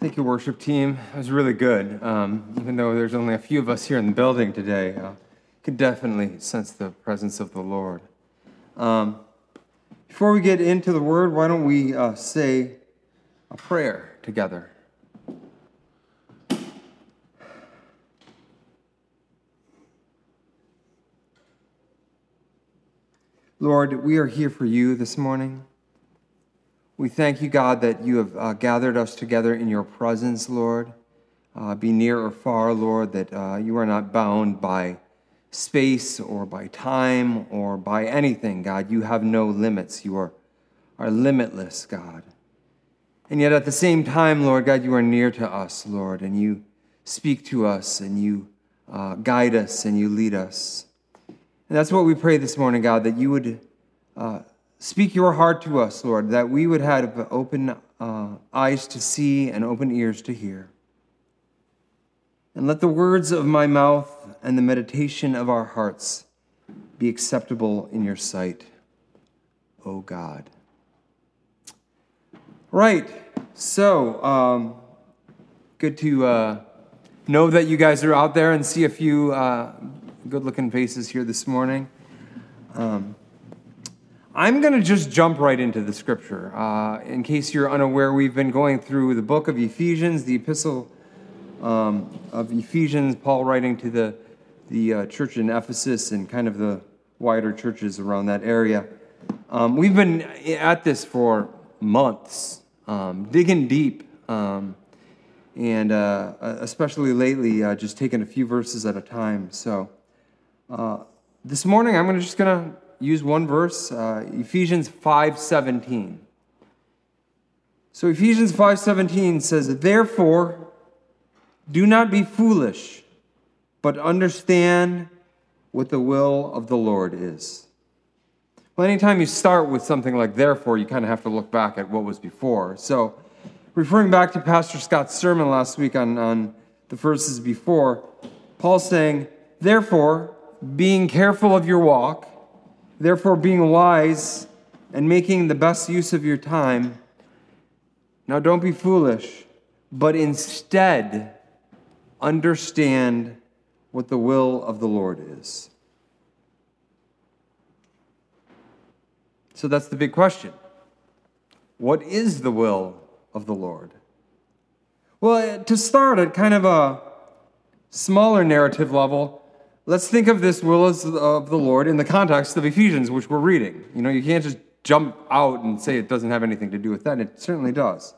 Thank you, worship team. It was really good. Um, even though there's only a few of us here in the building today, uh, could definitely sense the presence of the Lord. Um, before we get into the word, why don't we uh, say a prayer together? Lord, we are here for you this morning. We thank you, God, that you have uh, gathered us together in your presence, Lord. Uh, be near or far, Lord, that uh, you are not bound by space or by time or by anything, God. You have no limits. You are, are limitless, God. And yet at the same time, Lord God, you are near to us, Lord, and you speak to us and you uh, guide us and you lead us. And that's what we pray this morning, God, that you would uh, speak your heart to us, Lord, that we would have open uh, eyes to see and open ears to hear. And let the words of my mouth and the meditation of our hearts be acceptable in your sight, O God. Right, so um, good to uh, know that you guys are out there and see a few uh, good looking faces here this morning. Um, I'm going to just jump right into the scripture. Uh, in case you're unaware, we've been going through the book of Ephesians, the epistle um, of Ephesians, Paul writing to the, the uh, church in Ephesus and kind of the wider churches around that area. Um, we've been at this for months, um, digging deep, um, and uh, especially lately, uh, just taking a few verses at a time. So, uh, this morning, I'm just going to use one verse, uh, Ephesians 5:17. So Ephesians 5:17 says, "Therefore, do not be foolish, but understand what the will of the Lord is." Well, anytime you start with something like therefore, you kind of have to look back at what was before. So, referring back to Pastor Scott's sermon last week on, on the verses before, Paul's saying, Therefore, being careful of your walk, therefore being wise and making the best use of your time. Now, don't be foolish, but instead understand what the will of the Lord is. So that's the big question. What is the will of the Lord? Well, to start at kind of a smaller narrative level, let's think of this will of the Lord in the context of Ephesians, which we're reading. You know, you can't just jump out and say it doesn't have anything to do with that. and It certainly does.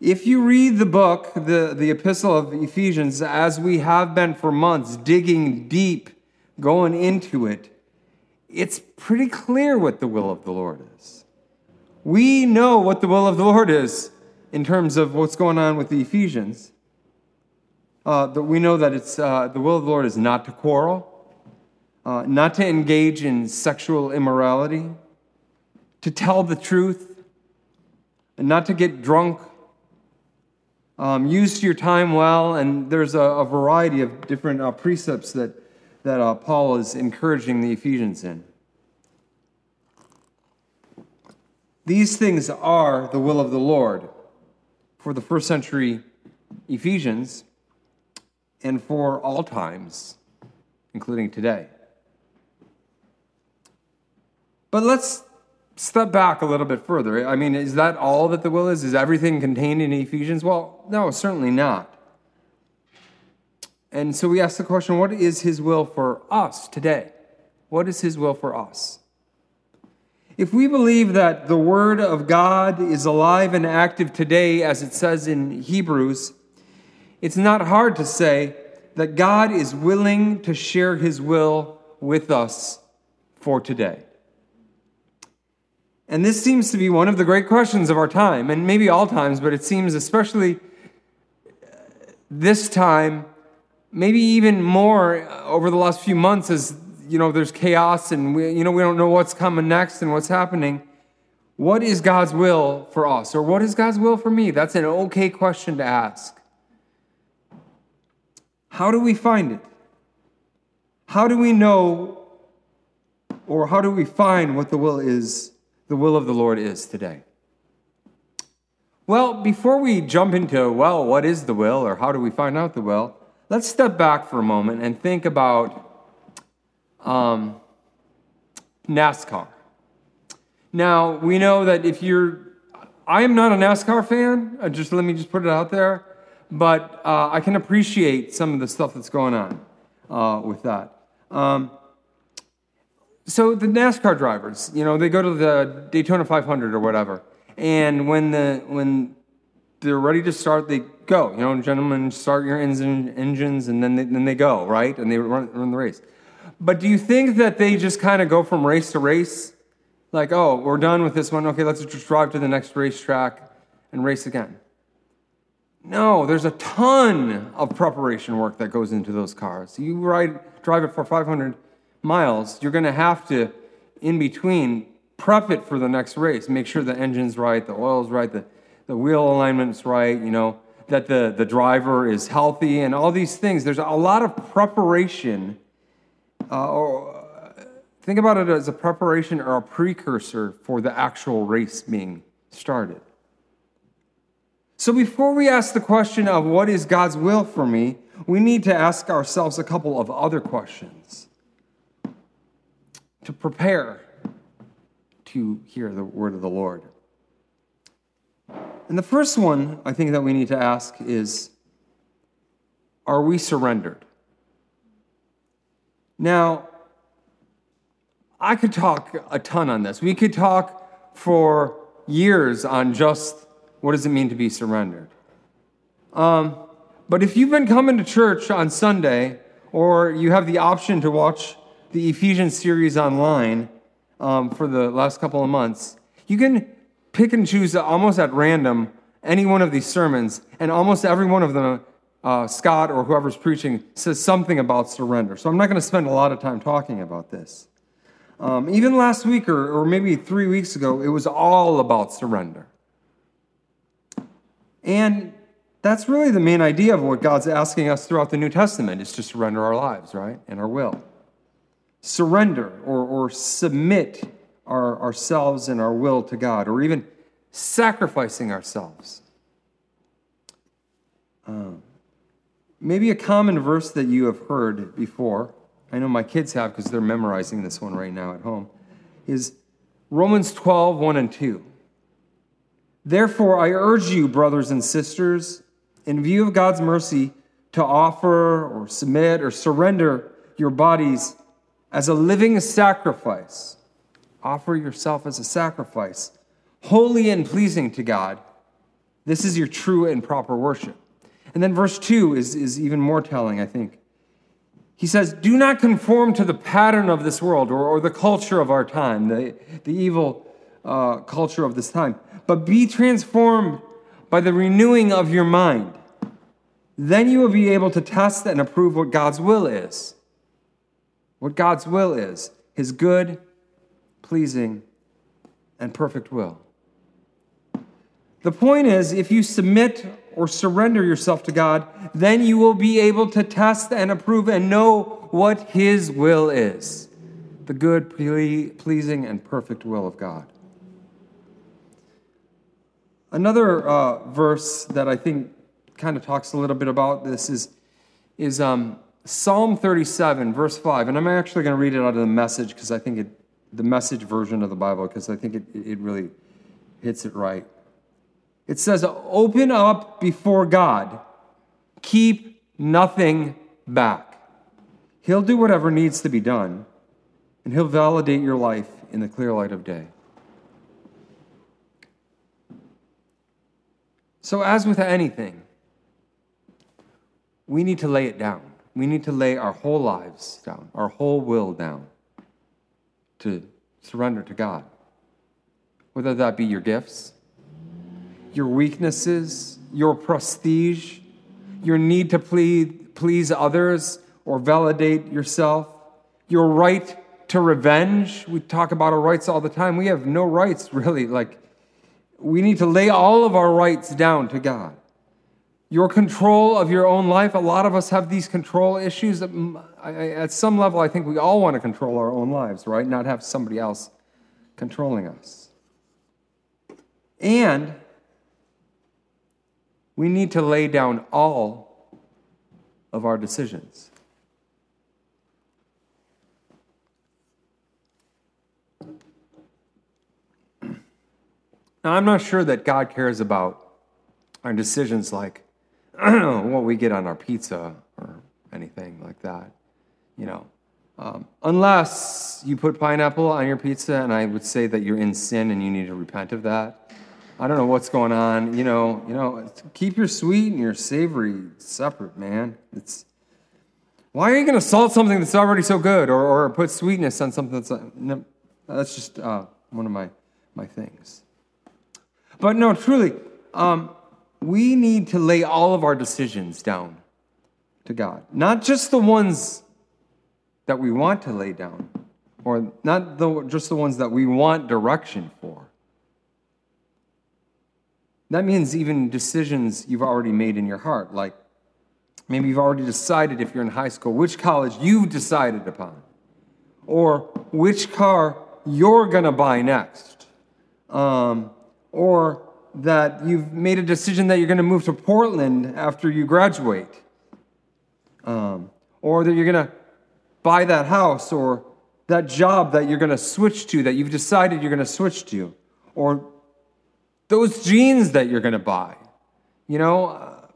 If you read the book, the, the epistle of Ephesians, as we have been for months, digging deep, going into it, it's pretty clear what the will of the Lord is. We know what the will of the Lord is in terms of what's going on with the Ephesians uh, that we know that it's, uh, the will of the Lord is not to quarrel, uh, not to engage in sexual immorality, to tell the truth, and not to get drunk. Um, use your time well, and there's a, a variety of different uh, precepts that, that uh, Paul is encouraging the Ephesians in. These things are the will of the Lord for the first century Ephesians and for all times, including today. But let's step back a little bit further. I mean, is that all that the will is? Is everything contained in Ephesians? Well, no, certainly not. And so we ask the question what is his will for us today? What is his will for us? If we believe that the Word of God is alive and active today, as it says in Hebrews, it's not hard to say that God is willing to share his will with us for today. And this seems to be one of the great questions of our time, and maybe all times, but it seems especially uh, this time, maybe even more over the last few months as you know there's chaos and we, you know we don't know what's coming next and what's happening. What is God's will for us, or what is God's will for me? That's an okay question to ask. How do we find it? How do we know or how do we find what the will is, the will of the Lord is today? Well, before we jump into, well, what is the will or how do we find out the will, let's step back for a moment and think about um, NASCAR. Now, we know that if you're, I am not a NASCAR fan, uh, just let me just put it out there, but uh, I can appreciate some of the stuff that's going on uh, with that. Um, so the NASCAR drivers, you know, they go to the Daytona 500 or whatever, and when the when they're ready to start, they go. You know, gentlemen, start your engine, engines, and then they, then they go, right? And they run, run the race. But do you think that they just kind of go from race to race? Like, oh, we're done with this one. Okay, let's just drive to the next racetrack and race again. No, there's a ton of preparation work that goes into those cars. You ride, drive it for 500 miles, you're going to have to, in between, prep it for the next race. Make sure the engine's right, the oil's right, the, the wheel alignment's right, you know, that the, the driver is healthy, and all these things. There's a lot of preparation. Uh, or, think about it as a preparation or a precursor for the actual race being started. So before we ask the question of what is God's will for me, we need to ask ourselves a couple of other questions to prepare to hear the word of the Lord. And the first one I think that we need to ask is Are we surrendered? Now, I could talk a ton on this. We could talk for years on just what does it mean to be surrendered. Um, but if you've been coming to church on Sunday, or you have the option to watch the Ephesians series online um, for the last couple of months, you can pick and choose almost at random any one of these sermons, and almost every one of them, uh, Scott or whoever's preaching, says something about surrender. So I'm not going to spend a lot of time talking about this. Um, even last week or, or maybe three weeks ago, it was all about surrender. And that's really the main idea of what God's asking us throughout the New Testament is to surrender our lives, right? And our will surrender or, or submit our, ourselves and our will to God, or even sacrificing ourselves. Um, maybe a common verse that you have heard before, I know my kids have because they're memorizing this one right now at home, is Romans 12, 1 and 2. Therefore, I urge you, brothers and sisters, in view of God's mercy, to offer or submit or surrender your bodies as a living sacrifice. Offer yourself as a sacrifice, holy and pleasing to God. This is your true and proper worship. And then verse 2 is, is even more telling, I think. He says, Do not conform to the pattern of this world or, or the culture of our time, the, the evil uh, culture of this time, but be transformed by the renewing of your mind. Then you will be able to test and approve what God's will is what God's will is his good, pleasing, and perfect will. The point is, if you submit or surrender yourself to God, then you will be able to test and approve and know what His will is the good, pleasing, and perfect will of God. Another uh, verse that I think kind of talks a little bit about this is, is um, Psalm 37, verse 5, and I'm actually going to read it out of the message because I think it, the message version of the Bible, because I think it, it really hits it right. It says, Open up before God, keep nothing back. He'll do whatever needs to be done, and He'll validate your life in the clear light of day. So, as with anything, we need to lay it down we need to lay our whole lives down, our whole will down to surrender to God. Whether that be your gifts, your weaknesses, your prestige, your need to please, please others or validate yourself, your right to revenge. We talk about our rights all the time. We have no rights, really. Like, we need to lay all of our rights down to God your control of your own life. A lot of us have these control issues. At some level, I think we all want to control our own lives, right? Not have somebody else controlling us. And we need to lay down all of our decisions. Now, I'm not sure that God cares about our decisions like what we get on our pizza or anything like that. You know, um, unless you put pineapple on your pizza, and I would say that you're in sin and you need to repent of that. I don't know what's going on. You know, you know, keep your sweet and your savory separate, man. It's why are you going to salt something that's already so good, or, or put sweetness on something that's no, that's just uh, one of my my things. But no, truly, um, we need to lay all of our decisions down to God, not just the ones that we want to lay down, or not the, just the ones that we want direction for. That means even decisions you've already made in your heart, like maybe you've already decided if you're in high school which college you've decided upon, or which car you're going to buy next, um, or that you've made a decision that you're going to move to Portland after you graduate, um, or that you're going to buy that house, or that job that you're going to switch to, that you've decided you're going to switch to, or those jeans that you're going to buy. You know, uh,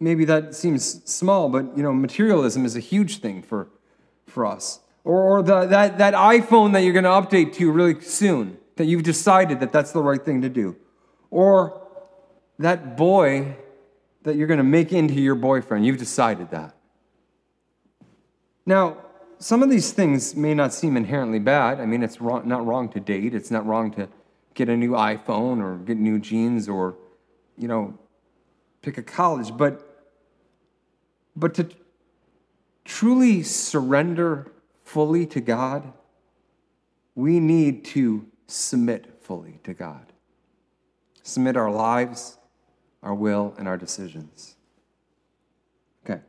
maybe that seems small, but you know, materialism is a huge thing for, for us. Or, or the, that, that iPhone that you're going to update to really soon, that you've decided that that's the right thing to do. Or that boy that you're going to make into your boyfriend, you've decided that. Now, some of these things may not seem inherently bad. I mean, it's wrong, not wrong to date, it's not wrong to get a new iPhone or get new jeans or, you know, pick a college. But, but to truly surrender fully to God, we need to submit fully to God. Submit our lives, our will, and our decisions. Okay.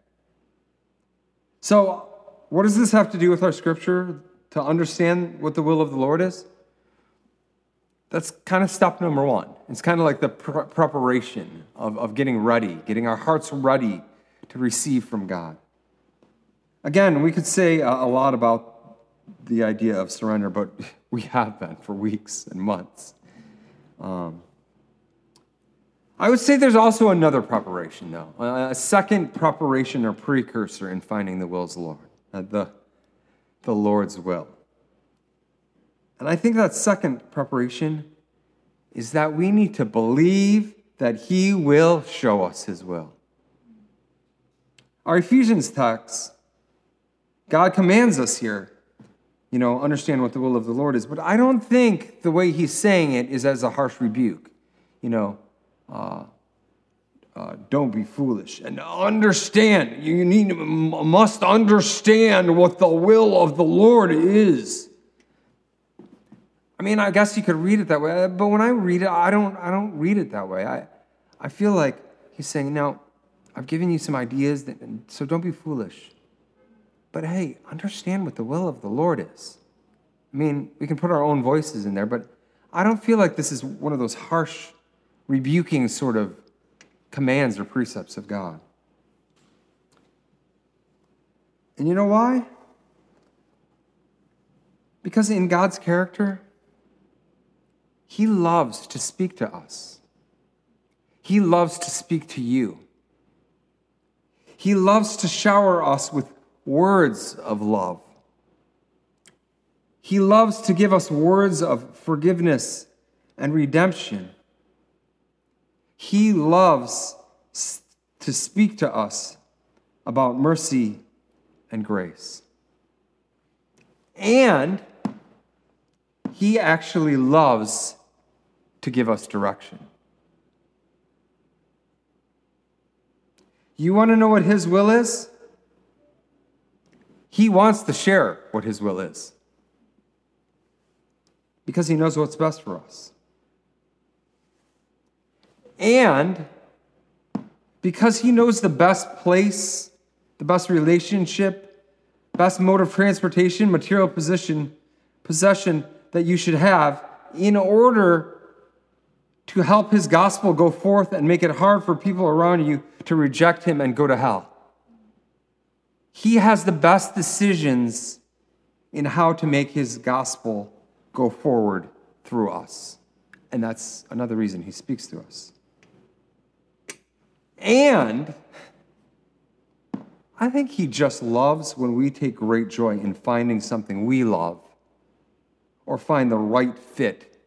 So, what does this have to do with our scripture to understand what the will of the Lord is? That's kind of step number one. It's kind of like the pre- preparation of, of getting ready, getting our hearts ready to receive from God. Again, we could say a, a lot about the idea of surrender, but we have been for weeks and months. Um, I would say there's also another preparation, though, a second preparation or precursor in finding the wills of the Lord, uh, the, the Lord's will. And I think that second preparation is that we need to believe that He will show us His will. Our Ephesians text, God commands us here, you know, understand what the will of the Lord is. But I don't think the way He's saying it is as a harsh rebuke. You know, uh, uh, don't be foolish and understand. You need must understand what the will of the Lord is. I mean, I guess you could read it that way, but when I read it, I don't, I don't read it that way. I, I feel like he's saying, now, I've given you some ideas, that, so don't be foolish. But hey, understand what the will of the Lord is. I mean, we can put our own voices in there, but I don't feel like this is one of those harsh, rebuking sort of commands or precepts of God. And you know why? Because in God's character, he loves to speak to us. He loves to speak to you. He loves to shower us with words of love. He loves to give us words of forgiveness and redemption. He loves to speak to us about mercy and grace. And he actually loves to give us direction. You want to know what His will is? He wants to share what His will is because He knows what's best for us. And because He knows the best place, the best relationship, best mode of transportation, material position, possession that you should have in order to help his gospel go forth and make it hard for people around you to reject him and go to hell. He has the best decisions in how to make his gospel go forward through us. And that's another reason he speaks to us. And I think he just loves when we take great joy in finding something we love or find the right fit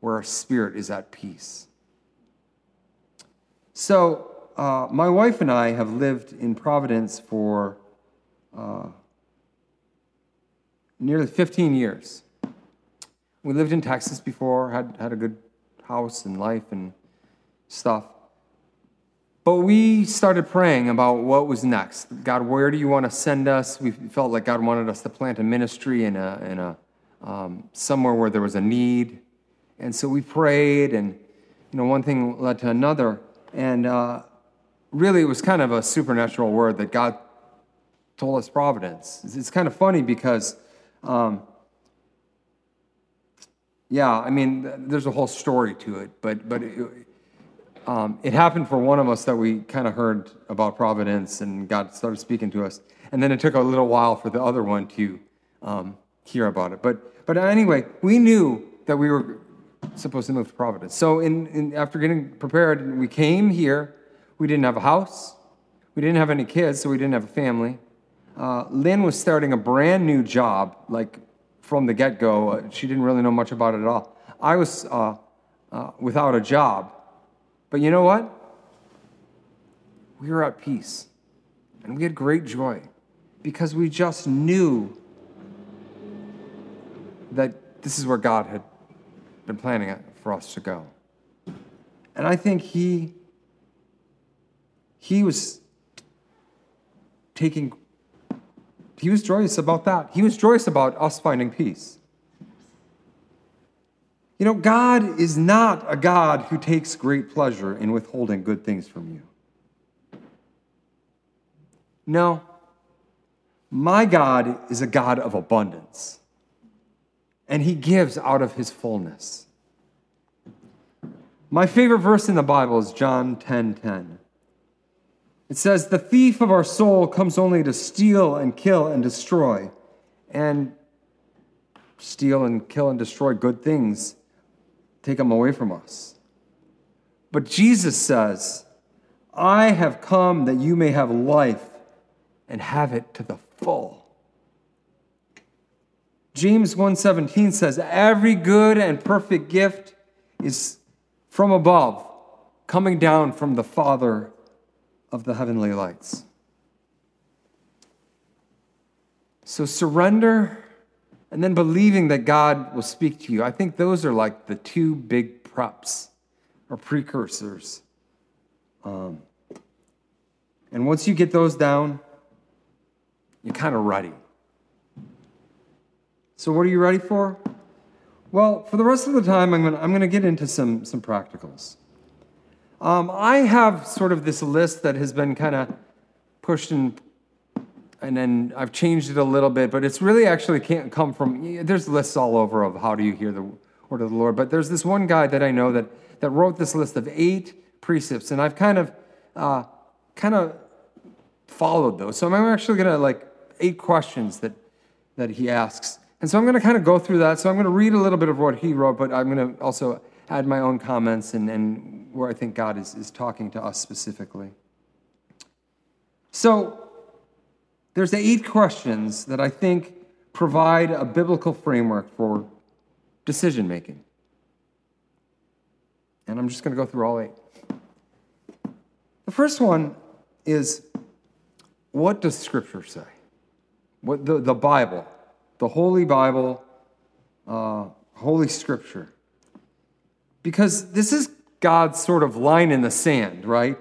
where our spirit is at peace. So, uh, my wife and I have lived in Providence for uh, nearly 15 years. We lived in Texas before, had, had a good house and life and stuff. But we started praying about what was next. God, where do you want to send us? We felt like God wanted us to plant a ministry in a, in a um, somewhere where there was a need. And so we prayed, and you know, one thing led to another. And uh, really, it was kind of a supernatural word that God told us providence. It's kind of funny because, um, yeah, I mean, there's a whole story to it, but but it, um, it happened for one of us that we kind of heard about providence, and God started speaking to us, and then it took a little while for the other one to um, hear about it. But but anyway, we knew that we were supposed to move to Providence. So in, in, after getting prepared, we came here. We didn't have a house. We didn't have any kids, so we didn't have a family. Uh, Lynn was starting a brand new job, like from the get go. Uh, she didn't really know much about it at all. I was uh, uh, without a job. But you know what? We were at peace. And we had great joy because we just knew that this is where God had been planning it for us to go. And I think he he was taking he was joyous about that. He was joyous about us finding peace. You know, God is not a God who takes great pleasure in withholding good things from you. No. My God is a God of abundance and he gives out of his fullness. My favorite verse in the Bible is John 10:10. 10, 10. It says, "The thief of our soul comes only to steal and kill and destroy." And steal and kill and destroy good things, take them away from us. But Jesus says, I have come that you may have life and have it to the full. James 1:17 says every good and perfect gift is from above, coming down from the Father of the heavenly lights. So surrender and then believing that God will speak to you. I think those are like the two big props or precursors. Um, and once you get those down, you're kind of ready. So, what are you ready for? Well, for the rest of the time, I'm going to, get into some, some practicals. Um, I have sort of this list that has been kind of pushed and and then I've changed it a little bit, but it's really actually can't come from. There's lists all over of how do you hear the word of the Lord, but there's this one guy that I know that that wrote this list of eight precepts, and I've kind of uh, kind of followed those. So I'm actually gonna like eight questions that that he asks, and so I'm to kind of go through that. So I'm to read a little bit of what he wrote, but I'm to also add my own comments and, and where I think God is, is talking to us specifically. So there's eight questions that I think provide a biblical framework for decision making. And I'm just going to go through all eight. The first one is what does Scripture say? What the, the Bible the Holy Bible, uh, Holy Scripture. Because this is God's sort of line in the sand, right?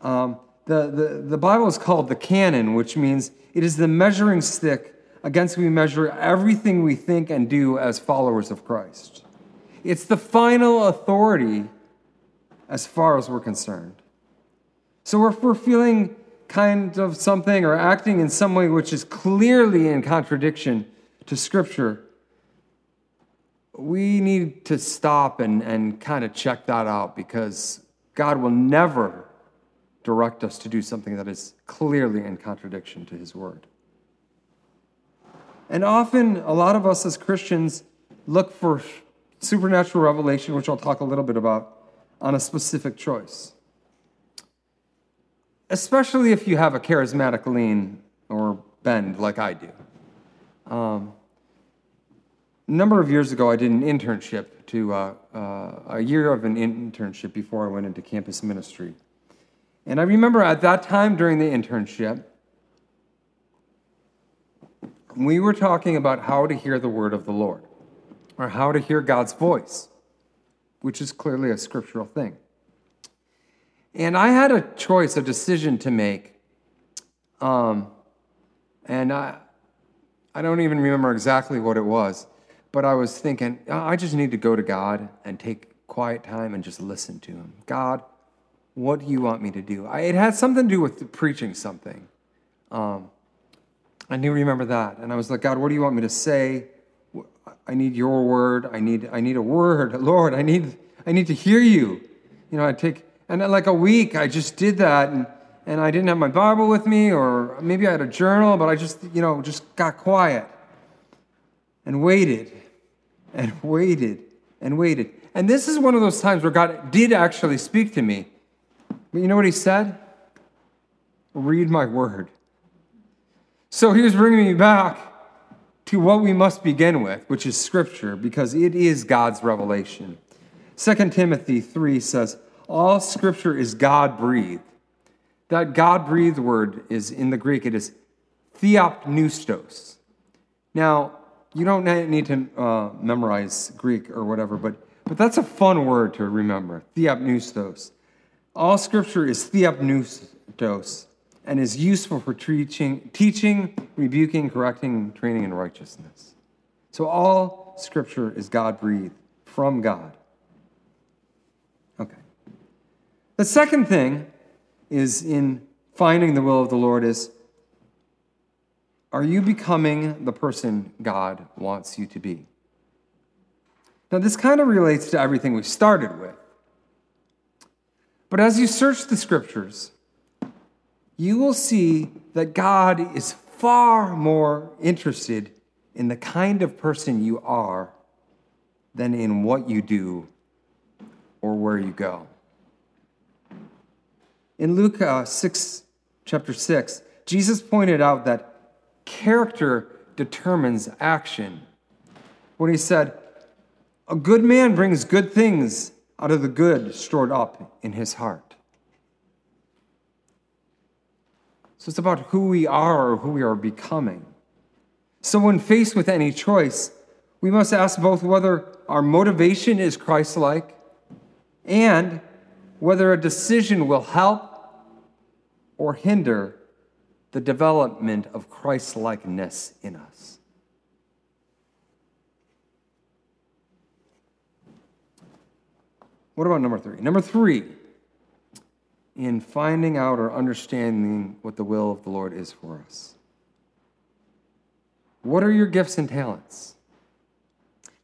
Um, the, the, the Bible is called the canon, which means it is the measuring stick against which we measure everything we think and do as followers of Christ. It's the final authority as far as we're concerned. So if we're feeling kind of something or acting in some way which is clearly in contradiction to Scripture, we need to stop and, and kind of check that out because God will never direct us to do something that is clearly in contradiction to His Word. And often, a lot of us as Christians look for supernatural revelation, which I'll talk a little bit about, on a specific choice. Especially if you have a charismatic lean or bend like I do. Um, a number of years ago, I did an internship to uh, uh, a year of an internship before I went into campus ministry. And I remember at that time during the internship, we were talking about how to hear the word of the Lord or how to hear God's voice, which is clearly a scriptural thing. And I had a choice, a decision to make. Um, and I, I don't even remember exactly what it was, but I was thinking, I just need to go to God and take quiet time and just listen to Him. God, what do you want me to do? I, it had something to do with preaching something. Um, I do remember that. And I was like, God, what do you want me to say? I need your word. I need, I need a word. Lord, I need, I need to hear you. You know, I take, and like a week, I just did that. And, and I didn't have my Bible with me, or maybe I had a journal, but I just, you know, just got quiet and waited and waited and waited. And this is one of those times where God did actually speak to me. But you know what he said? Read my word. So he was bringing me back to what we must begin with, which is Scripture, because it is God's revelation. 2 Timothy 3 says, All Scripture is God breathed. That God breathed word is in the Greek, it is theopneustos. Now, you don't need to uh, memorize Greek or whatever, but, but that's a fun word to remember theopneustos. All Scripture is theopneustos and is useful for teaching, teaching, rebuking, correcting, training in righteousness. So all scripture is God breathed from God. Okay. The second thing is in finding the will of the Lord is are you becoming the person God wants you to be? Now, this kind of relates to everything we started with. But as you search the scriptures, you will see that God is far more interested in the kind of person you are than in what you do or where you go. In Luke uh, 6, chapter 6, Jesus pointed out that character determines action. When he said, A good man brings good things out of the good stored up in his heart. So it's about who we are or who we are becoming. So when faced with any choice, we must ask both whether our motivation is Christ like and whether a decision will help or hinder the development of Christ likeness in us. What about number three? Number three in finding out or understanding what the will of the Lord is for us. What are your gifts and talents?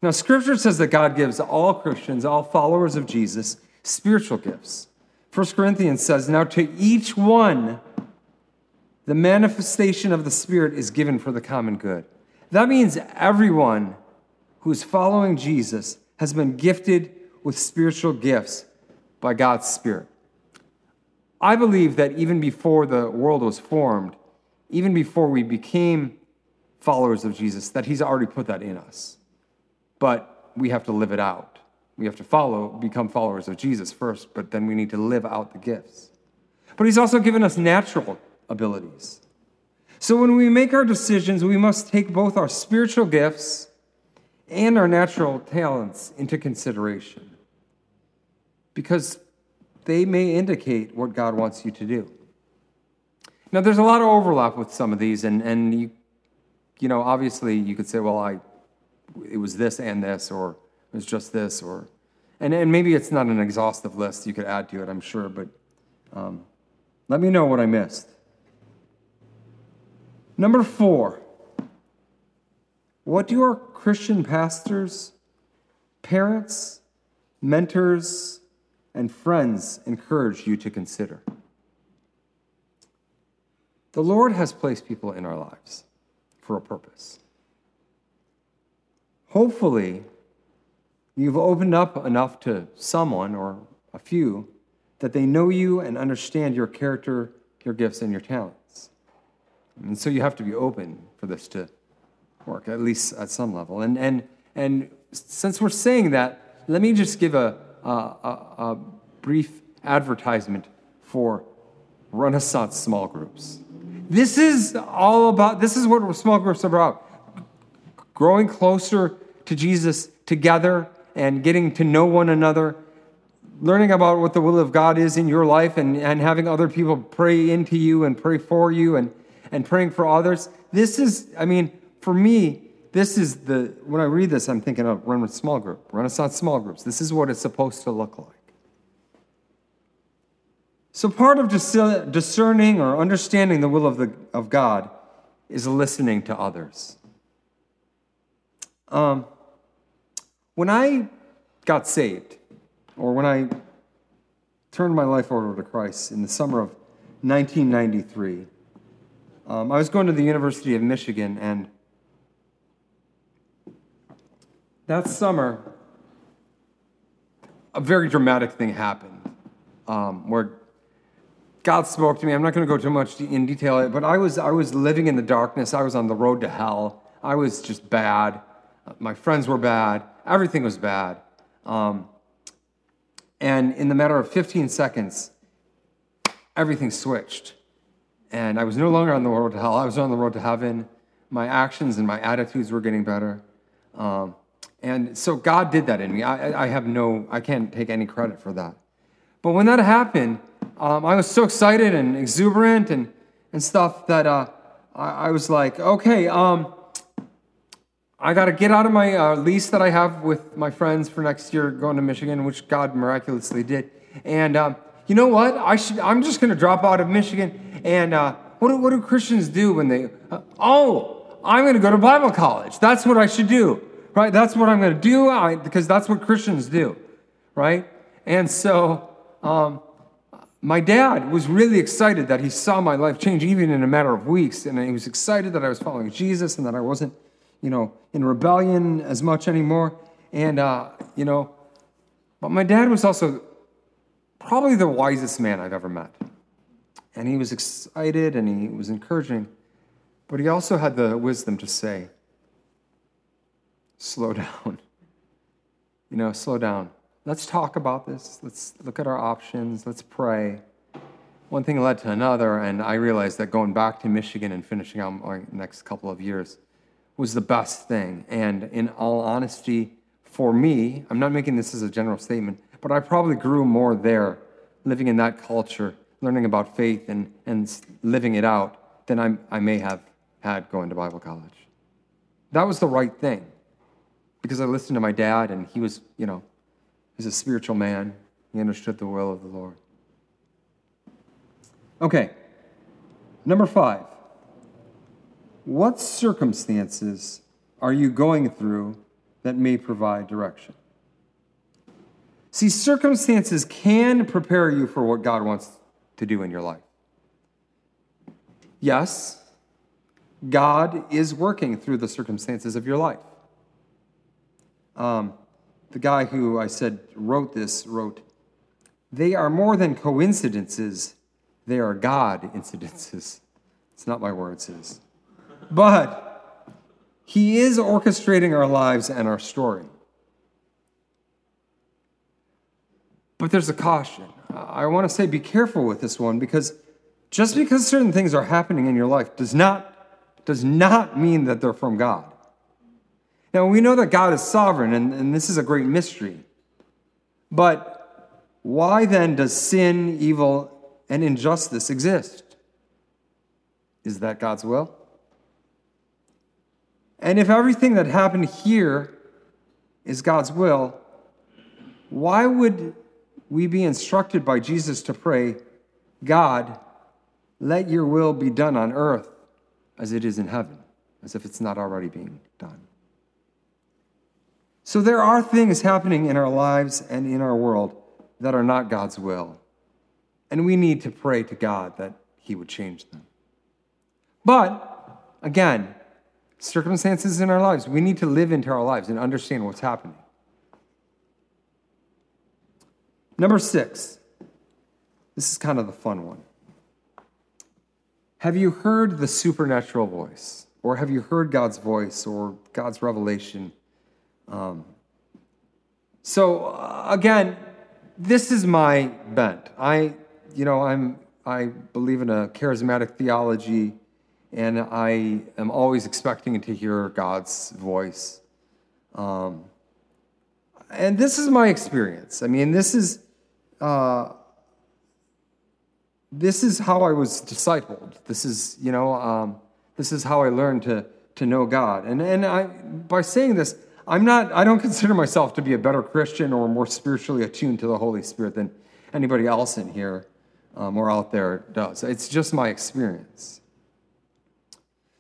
Now, Scripture says that God gives all Christians, all followers of Jesus, spiritual gifts. 1 Corinthians says, Now to each one, the manifestation of the Spirit is given for the common good. That means everyone who is following Jesus has been gifted with spiritual gifts by God's Spirit. I believe that even before the world was formed, even before we became followers of Jesus, that He's already put that in us. But we have to live it out. We have to follow, become followers of Jesus first, but then we need to live out the gifts. But He's also given us natural abilities. So when we make our decisions, we must take both our spiritual gifts and our natural talents into consideration. Because they may indicate what God wants you to do. Now, there's a lot of overlap with some of these, and, and you, you know, obviously you could say, well, I, it was this and this, or it was just this, or, and, and maybe it's not an exhaustive list you could add to it, I'm sure, but um, let me know what I missed. Number four, what do our Christian pastors parents, mentors, and friends encourage you to consider. The Lord has placed people in our lives for a purpose. Hopefully, you've opened up enough to someone or a few that they know you and understand your character, your gifts, and your talents. And so you have to be open for this to work, at least at some level. And, and, and since we're saying that, let me just give a, a, a, brief advertisement for Renaissance small groups. This is all about, this is what small groups are about growing closer to Jesus together and getting to know one another, learning about what the will of God is in your life, and, and having other people pray into you and pray for you and, and praying for others. This is, I mean, for me, this is the, when I read this, I'm thinking of run with small group, Renaissance small groups. This is what it's supposed to look like. So, part of discerning or understanding the will of, the, of God is listening to others. Um, when I got saved, or when I turned my life over to Christ in the summer of 1993, um, I was going to the University of Michigan, and that summer, a very dramatic thing happened um, where God spoke to me. I'm not going to go too much in detail, but I was, I was living in the darkness. I was on the road to hell. I was just bad. My friends were bad. Everything was bad. Um, and in the matter of 15 seconds, everything switched. And I was no longer on the road to hell. I was on the road to heaven. My actions and my attitudes were getting better. Um, and so God did that in me. I, I, have no, I can't take any credit for that. But when that happened, um, I was so excited and exuberant and, and stuff that uh, I, I, was like, okay, um, I got to get out of my uh, lease that I have with my friends for next year going to Michigan, which God miraculously did. And um, you know what? I should. I'm just going to drop out of Michigan. And uh, what, do, what do Christians do when they? Uh, oh, I'm going to go to Bible college. That's what I should do, right? That's what I'm going to do I, because that's what Christians do, right? And so um, my dad was really excited that he saw my life change even in a matter of weeks, and he was excited that I was following Jesus and that I wasn't you know, in rebellion as much anymore. And, uh, you know, but my dad was also probably the wisest man I've ever met. And he was excited and he was encouraging, but he also had the wisdom to say, slow down. You know, slow down. Let's talk about this. Let's look at our options. Let's pray. One thing led to another, and I realized that going back to Michigan and finishing out my next couple of years was the best thing. And in all honesty, for me, I'm not making this as a general statement, but I probably grew more there, living in that culture, learning about faith and, and living it out, than I, I may have had going to Bible college. That was the right thing because I listened to my dad, and he was, you know, he's a spiritual man. He understood the will of the Lord. Okay, number five. What circumstances are you going through that may provide direction? See, circumstances can prepare you for what God wants to do in your life. Yes, God is working through the circumstances of your life. Um, the guy who I said wrote this wrote, They are more than coincidences, they are God incidences. It's not my words, it is. But He is orchestrating our lives and our story. But there's a caution. I want to say be careful with this one because just because certain things are happening in your life does not, does not mean that they're from God. Now, we know that God is sovereign, and, and this is a great mystery. But why then does sin, evil, and injustice exist? Is that God's will? And if everything that happened here is God's will, why would we be instructed by Jesus to pray, God, let your will be done on earth as it is in heaven, as if it's not already being done? So there are things happening in our lives and in our world that are not God's will. And we need to pray to God that He would change them. But again, circumstances in our lives, we need to live into our lives and understand what's happening. Number six, this is kind of the fun one. Have you heard the supernatural voice? Or have you heard God's voice or God's revelation? Um, so, uh, again, this is my bent. I, you know, I'm, I believe in a charismatic theology, and I am always expecting to hear God's voice. Um, and this is my experience. I mean, this is uh, this is how I was discipled. This is, you know, um, this is how I learned to, to know God. And, and I, by saying this, I'm not, I don't consider myself to be a better Christian or more spiritually attuned to the Holy Spirit than anybody else in here um, or out there does. It's just my experience.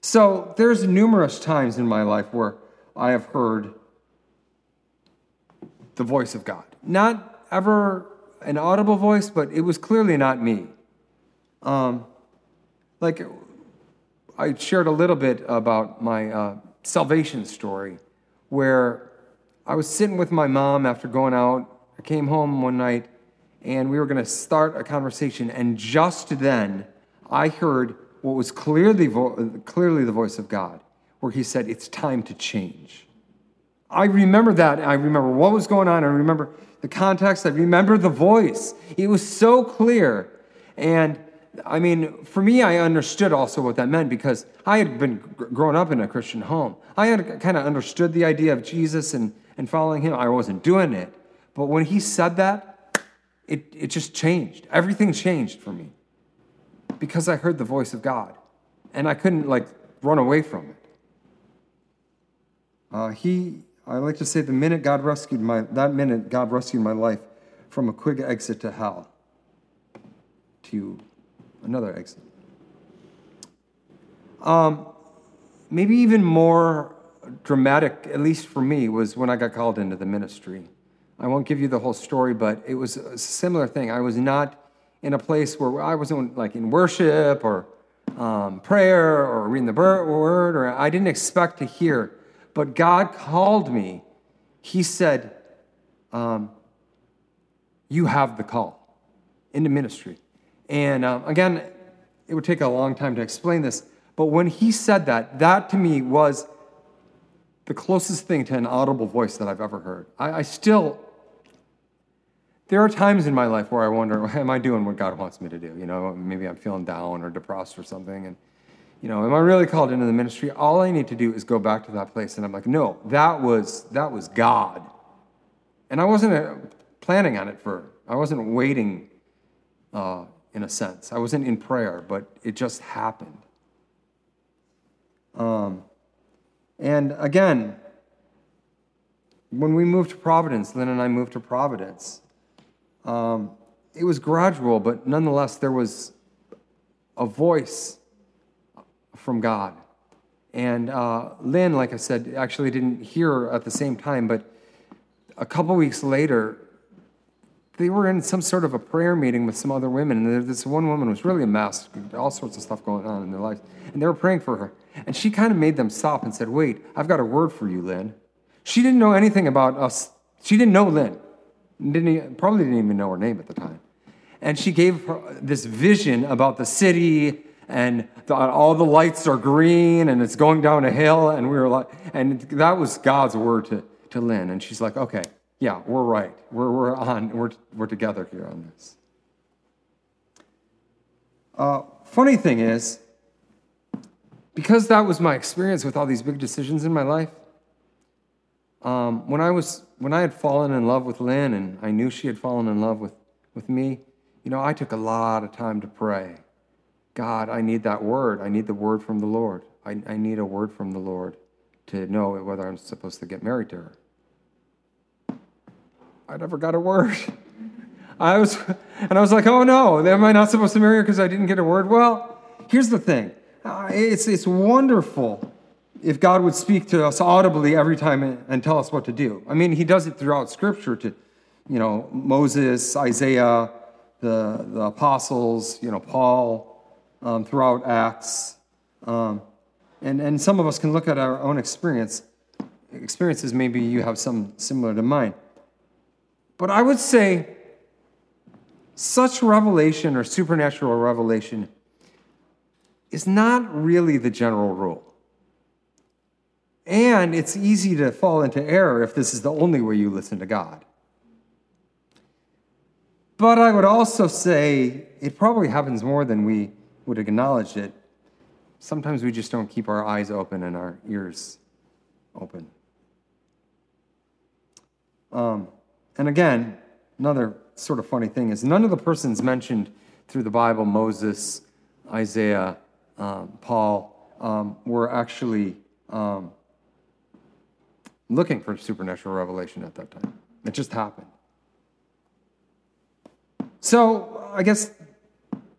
So there's numerous times in my life where I have heard the voice of God. Not ever an audible voice, but it was clearly not me. Um, like, I shared a little bit about my uh, salvation story, where I was sitting with my mom after going out. I came home one night, and we were going to start a conversation, and just then I heard what was clearly, vo- clearly the voice of God, where He said, It's time to change. I remember that. I remember what was going on. I remember the context. I remember the voice. It was so clear. And I mean, for me, I understood also what that meant because I had been grown up in a Christian home. I had kind of understood the idea of Jesus and, and following him. I wasn't doing it. But when he said that, it, it just changed. Everything changed for me because I heard the voice of God and I couldn't like run away from it. Uh, he I like to say the minute God rescued my, that minute God rescued my life from a quick exit to hell to another exit. Um, maybe even more dramatic, at least for me, was when I got called into the ministry. I won't give you the whole story, but it was a similar thing. I was not in a place where I wasn't like in worship or um, prayer or reading the word, or I didn't expect to hear but God called me. He said, um, You have the call into ministry. And um, again, it would take a long time to explain this, but when he said that, that to me was the closest thing to an audible voice that I've ever heard. I, I still, there are times in my life where I wonder, am I doing what God wants me to do? You know, maybe I'm feeling down or depressed or something. And you know, am I really called into the ministry? All I need to do is go back to that place. And I'm like, no, that was, that was God. And I wasn't uh, planning on it for, I wasn't waiting uh, in a sense. I wasn't in prayer, but it just happened. Um, and again, when we moved to Providence, Lynn and I moved to Providence, um, it was gradual, but nonetheless, there was a voice from God. And uh, Lynn, like I said, actually didn't hear at the same time, but a couple weeks later, they were in some sort of a prayer meeting with some other women, and this one woman was really a mess, all sorts of stuff going on in their lives, and they were praying for her. And she kind of made them stop and said, Wait, I've got a word for you, Lynn. She didn't know anything about us. She didn't know Lynn. Didn't, probably didn't even know her name at the time. And she gave her this vision about the city and the, all the lights are green and it's going down a hill and we were like and that was god's word to, to lynn. And she's like okay yeah we're right. We're, we're on we're, we're together here on this. Uh, funny thing is because that was my experience with all these big decisions in my life um, when i was when i had fallen in love with lynn and i knew she had fallen in love with, with me you know i took a lot of time to pray God, I need that word. I need the word from the Lord. I, I need a word from the Lord to know whether I'm supposed to get married to her. I never got a word. I was, and I was like, oh no, am I not supposed to marry her because I didn't get a word? Well, here's the thing. Uh, it's, it's wonderful if God would speak to us audibly every time and tell us what to do. I mean, he does it throughout Scripture to, you know, Moses, Isaiah, the, the apostles, you know, Paul, um, throughout Acts. Um, and, and some of us can look at our own experience. Experiences, maybe you have some similar to mine. But I would say such revelation or supernatural revelation is not really the general rule. And it's easy to fall into error if this is the only way you listen to God. But I would also say it probably happens more than we would acknowledge it. Sometimes we just don't keep our eyes open and our ears open. Um, and again, another sort of funny thing is none of the persons mentioned through the Bible, Moses, Isaiah, um, Paul, um, were actually um, looking for supernatural revelation at that time. It just happened. So I guess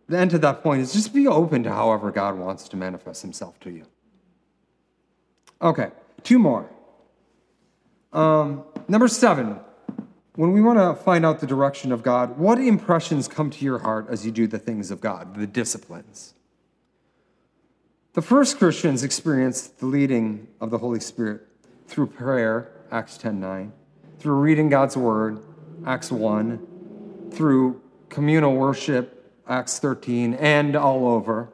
the end to that point is just be open to however God wants to manifest himself to you. Okay, two more. Um, number seven, when we want to find out the direction of God, what impressions come to your heart as you do the things of God, the disciplines? The first Christians experienced the leading of the Holy Spirit through prayer, Acts 10:9, through reading God's word, Acts 1, through communal worship, Acts 13, and all over.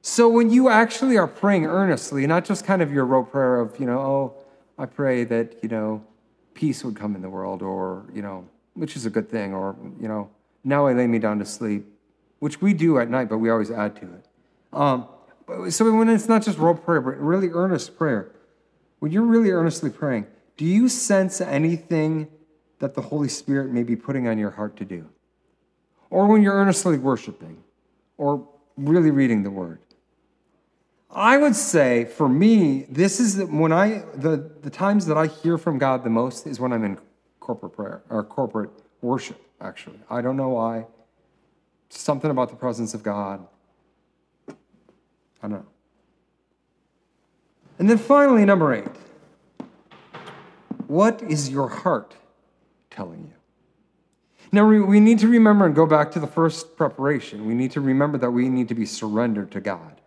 So when you actually are praying earnestly, not just kind of your rote prayer of, you know, oh, I pray that, you know, peace would come in the world, or, you know, which is a good thing, or, you know, now I lay me down to sleep, which we do at night, but we always add to it. Um, so when it's not just rote prayer, but really earnest prayer, when you're really earnestly praying, do you sense anything that the Holy Spirit may be putting on your heart to do? Or when you're earnestly worshiping or really reading the word? I would say for me, this is when I, the, the times that I hear from God the most is when I'm in corporate prayer or corporate worship, actually. I don't know why. Something about the presence of God. I don't know. And then finally, number eight what is your heart telling you? Now, we need to remember and go back to the first preparation. We need to remember that we need to be surrendered to God.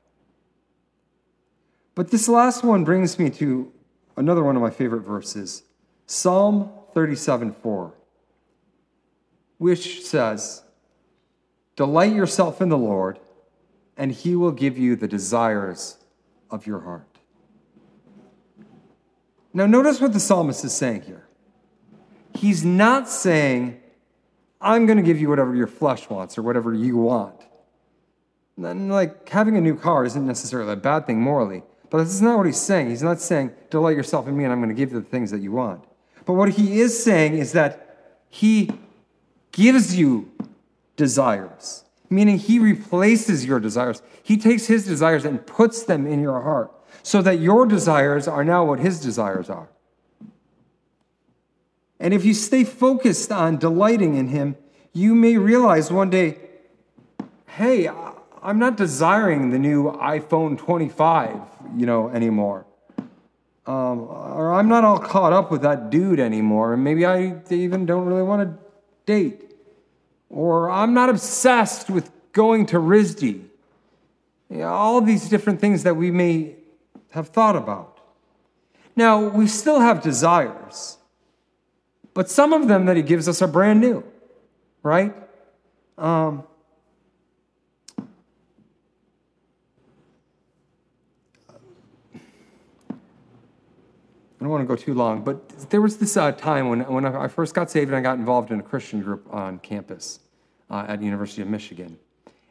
But this last one brings me to another one of my favorite verses Psalm 37 4, which says, Delight yourself in the Lord, and he will give you the desires of your heart. Now, notice what the psalmist is saying here. He's not saying, I'm going to give you whatever your flesh wants or whatever you want. And like having a new car isn't necessarily a bad thing morally, but this is not what he's saying. He's not saying, delight yourself in me and I'm going to give you the things that you want. But what he is saying is that he gives you desires, meaning he replaces your desires. He takes his desires and puts them in your heart so that your desires are now what his desires are. And if you stay focused on delighting in him, you may realize one day, hey, I'm not desiring the new iPhone 25, you know, anymore. Um, or I'm not all caught up with that dude anymore, and maybe I even don't really want to date. Or I'm not obsessed with going to RISD. You know, all these different things that we may have thought about. Now, we still have desires, but some of them that he gives us are brand new, right? Um, I don't want to go too long, but there was this uh, time when, when I first got saved and I got involved in a Christian group on campus uh, at the University of Michigan.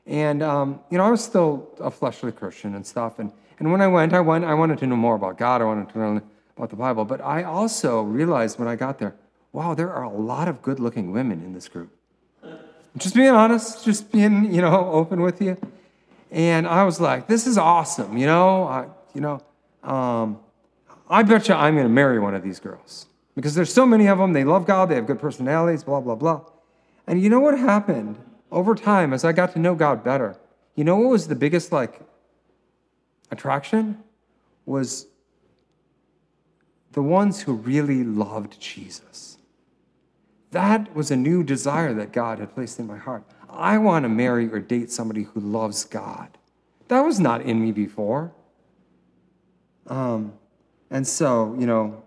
And, um, you know, I was still a fleshly Christian and stuff. And and when I went, I went, I wanted to know more about God. I wanted to know about the Bible. But I also realized when I got there, wow, there are a lot of good looking women in this group. Just being honest, just being, you know, open with you. And I was like, this is awesome, you know, I, you know, um, I bet you I'm going to marry one of these girls because there's so many of them. They love God, they have good personalities, blah, blah, blah. And you know what happened over time as I got to know God better? You know what was the biggest like attraction was the ones who really loved Jesus. That was a new desire that God had placed in my heart. I want to marry or date somebody who loves God. That was not in me before. Um, and so, you know,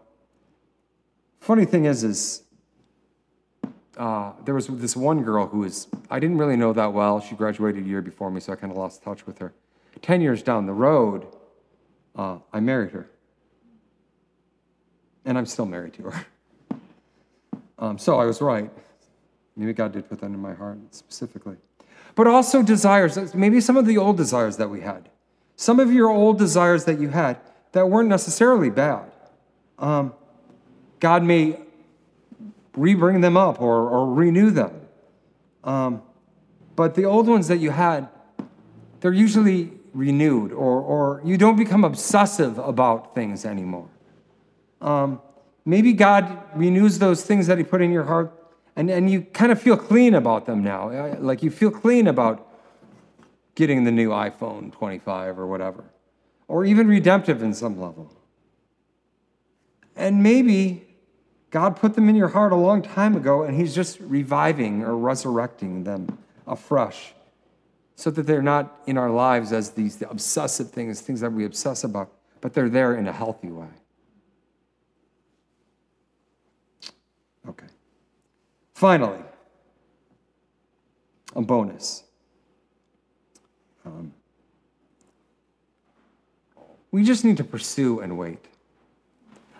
funny thing is, is uh, there was this one girl who was, I didn't really know that well. She graduated a year before me, so I kind of lost touch with her. 10 years down the road, uh, I married her. And I'm still married to her. Um, so I was right. Maybe God did put that in my heart specifically. But also desires, maybe some of the old desires that we had. Some of your old desires that you had that weren't necessarily bad. Um, God may rebring them up or, or renew them. Um, but the old ones that you had, they're usually renewed, or, or you don't become obsessive about things anymore. Um, maybe God renews those things that He put in your heart, and, and you kind of feel clean about them now. Uh, like you feel clean about getting the new iPhone 25 or whatever, or even redemptive in some level. And maybe God put them in your heart a long time ago, and He's just reviving or resurrecting them afresh so that they're not in our lives as these obsessive things, things that we obsess about, but they're there in a healthy way. Okay. Finally, a bonus. Um, we just need to pursue and wait.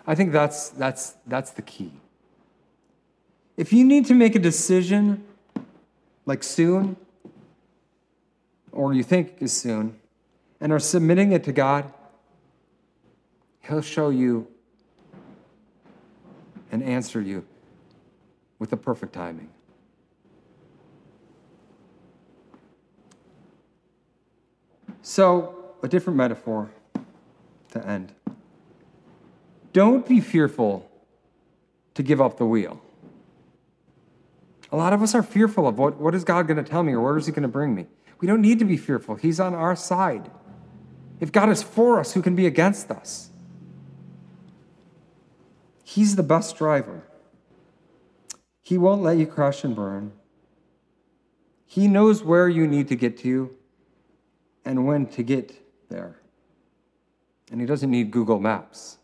I think that's, that's, that's the key. If you need to make a decision, like soon, or you think is soon, and are submitting it to God, He'll show you and answer you with the perfect timing. So, a different metaphor to end. Don't be fearful to give up the wheel. A lot of us are fearful of what, what is God going to tell me or where is He going to bring me? We don't need to be fearful. He's on our side. If God is for us, who can be against us? He's the best driver. He won't let you crash and burn. He knows where you need to get to and when to get there. And He doesn't need Google Maps.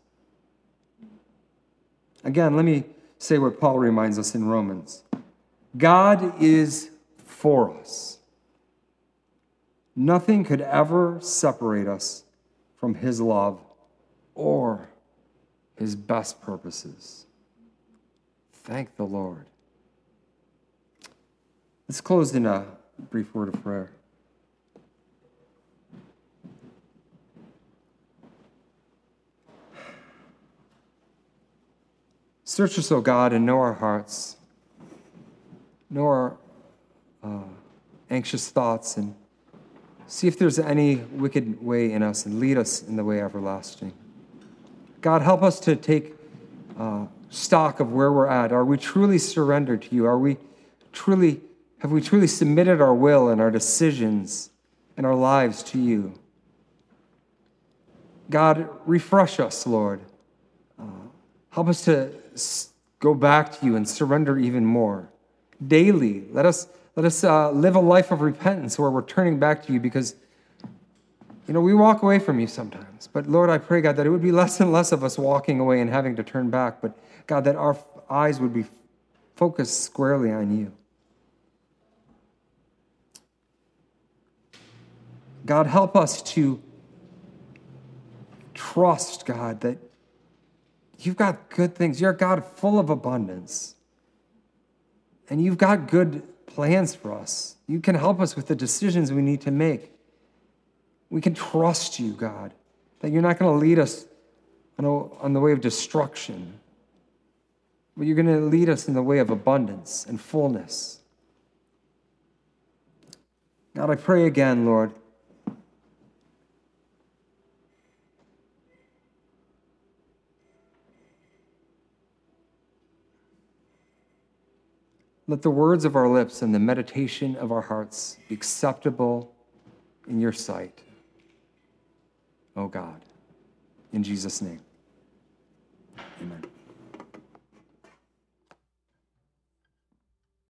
Again, let me say what Paul reminds us in Romans God is for us. Nothing could ever separate us from His love or His best purposes. Thank the Lord. Let's close in a brief word of prayer. Search us, O God, and know our hearts, know our uh, anxious thoughts, and see if there's any wicked way in us, and lead us in the way everlasting. God, help us to take uh, stock of where we're at. Are we truly surrendered to you? Are we truly have we truly submitted our will and our decisions and our lives to you? God, refresh us, Lord. Uh, help us to go back to you and surrender even more. Daily, let us, let us uh, live a life of repentance where we're turning back to you because, you know, we walk away from you sometimes. But Lord, I pray, God, that it would be less and less of us walking away and having to turn back, but God, that our eyes would be focused squarely on you. God, help us to trust, God, that You've got good things. You're a God full of abundance. And you've got good plans for us. You can help us with the decisions we need to make. We can trust you, God, that you're not going to lead us on, on the way of destruction, but you're going to lead us in the way of abundance and fullness. God, I pray again, Lord, Let the words of our lips and the meditation of our hearts be acceptable in your sight, O God, In Jesus' name, amen.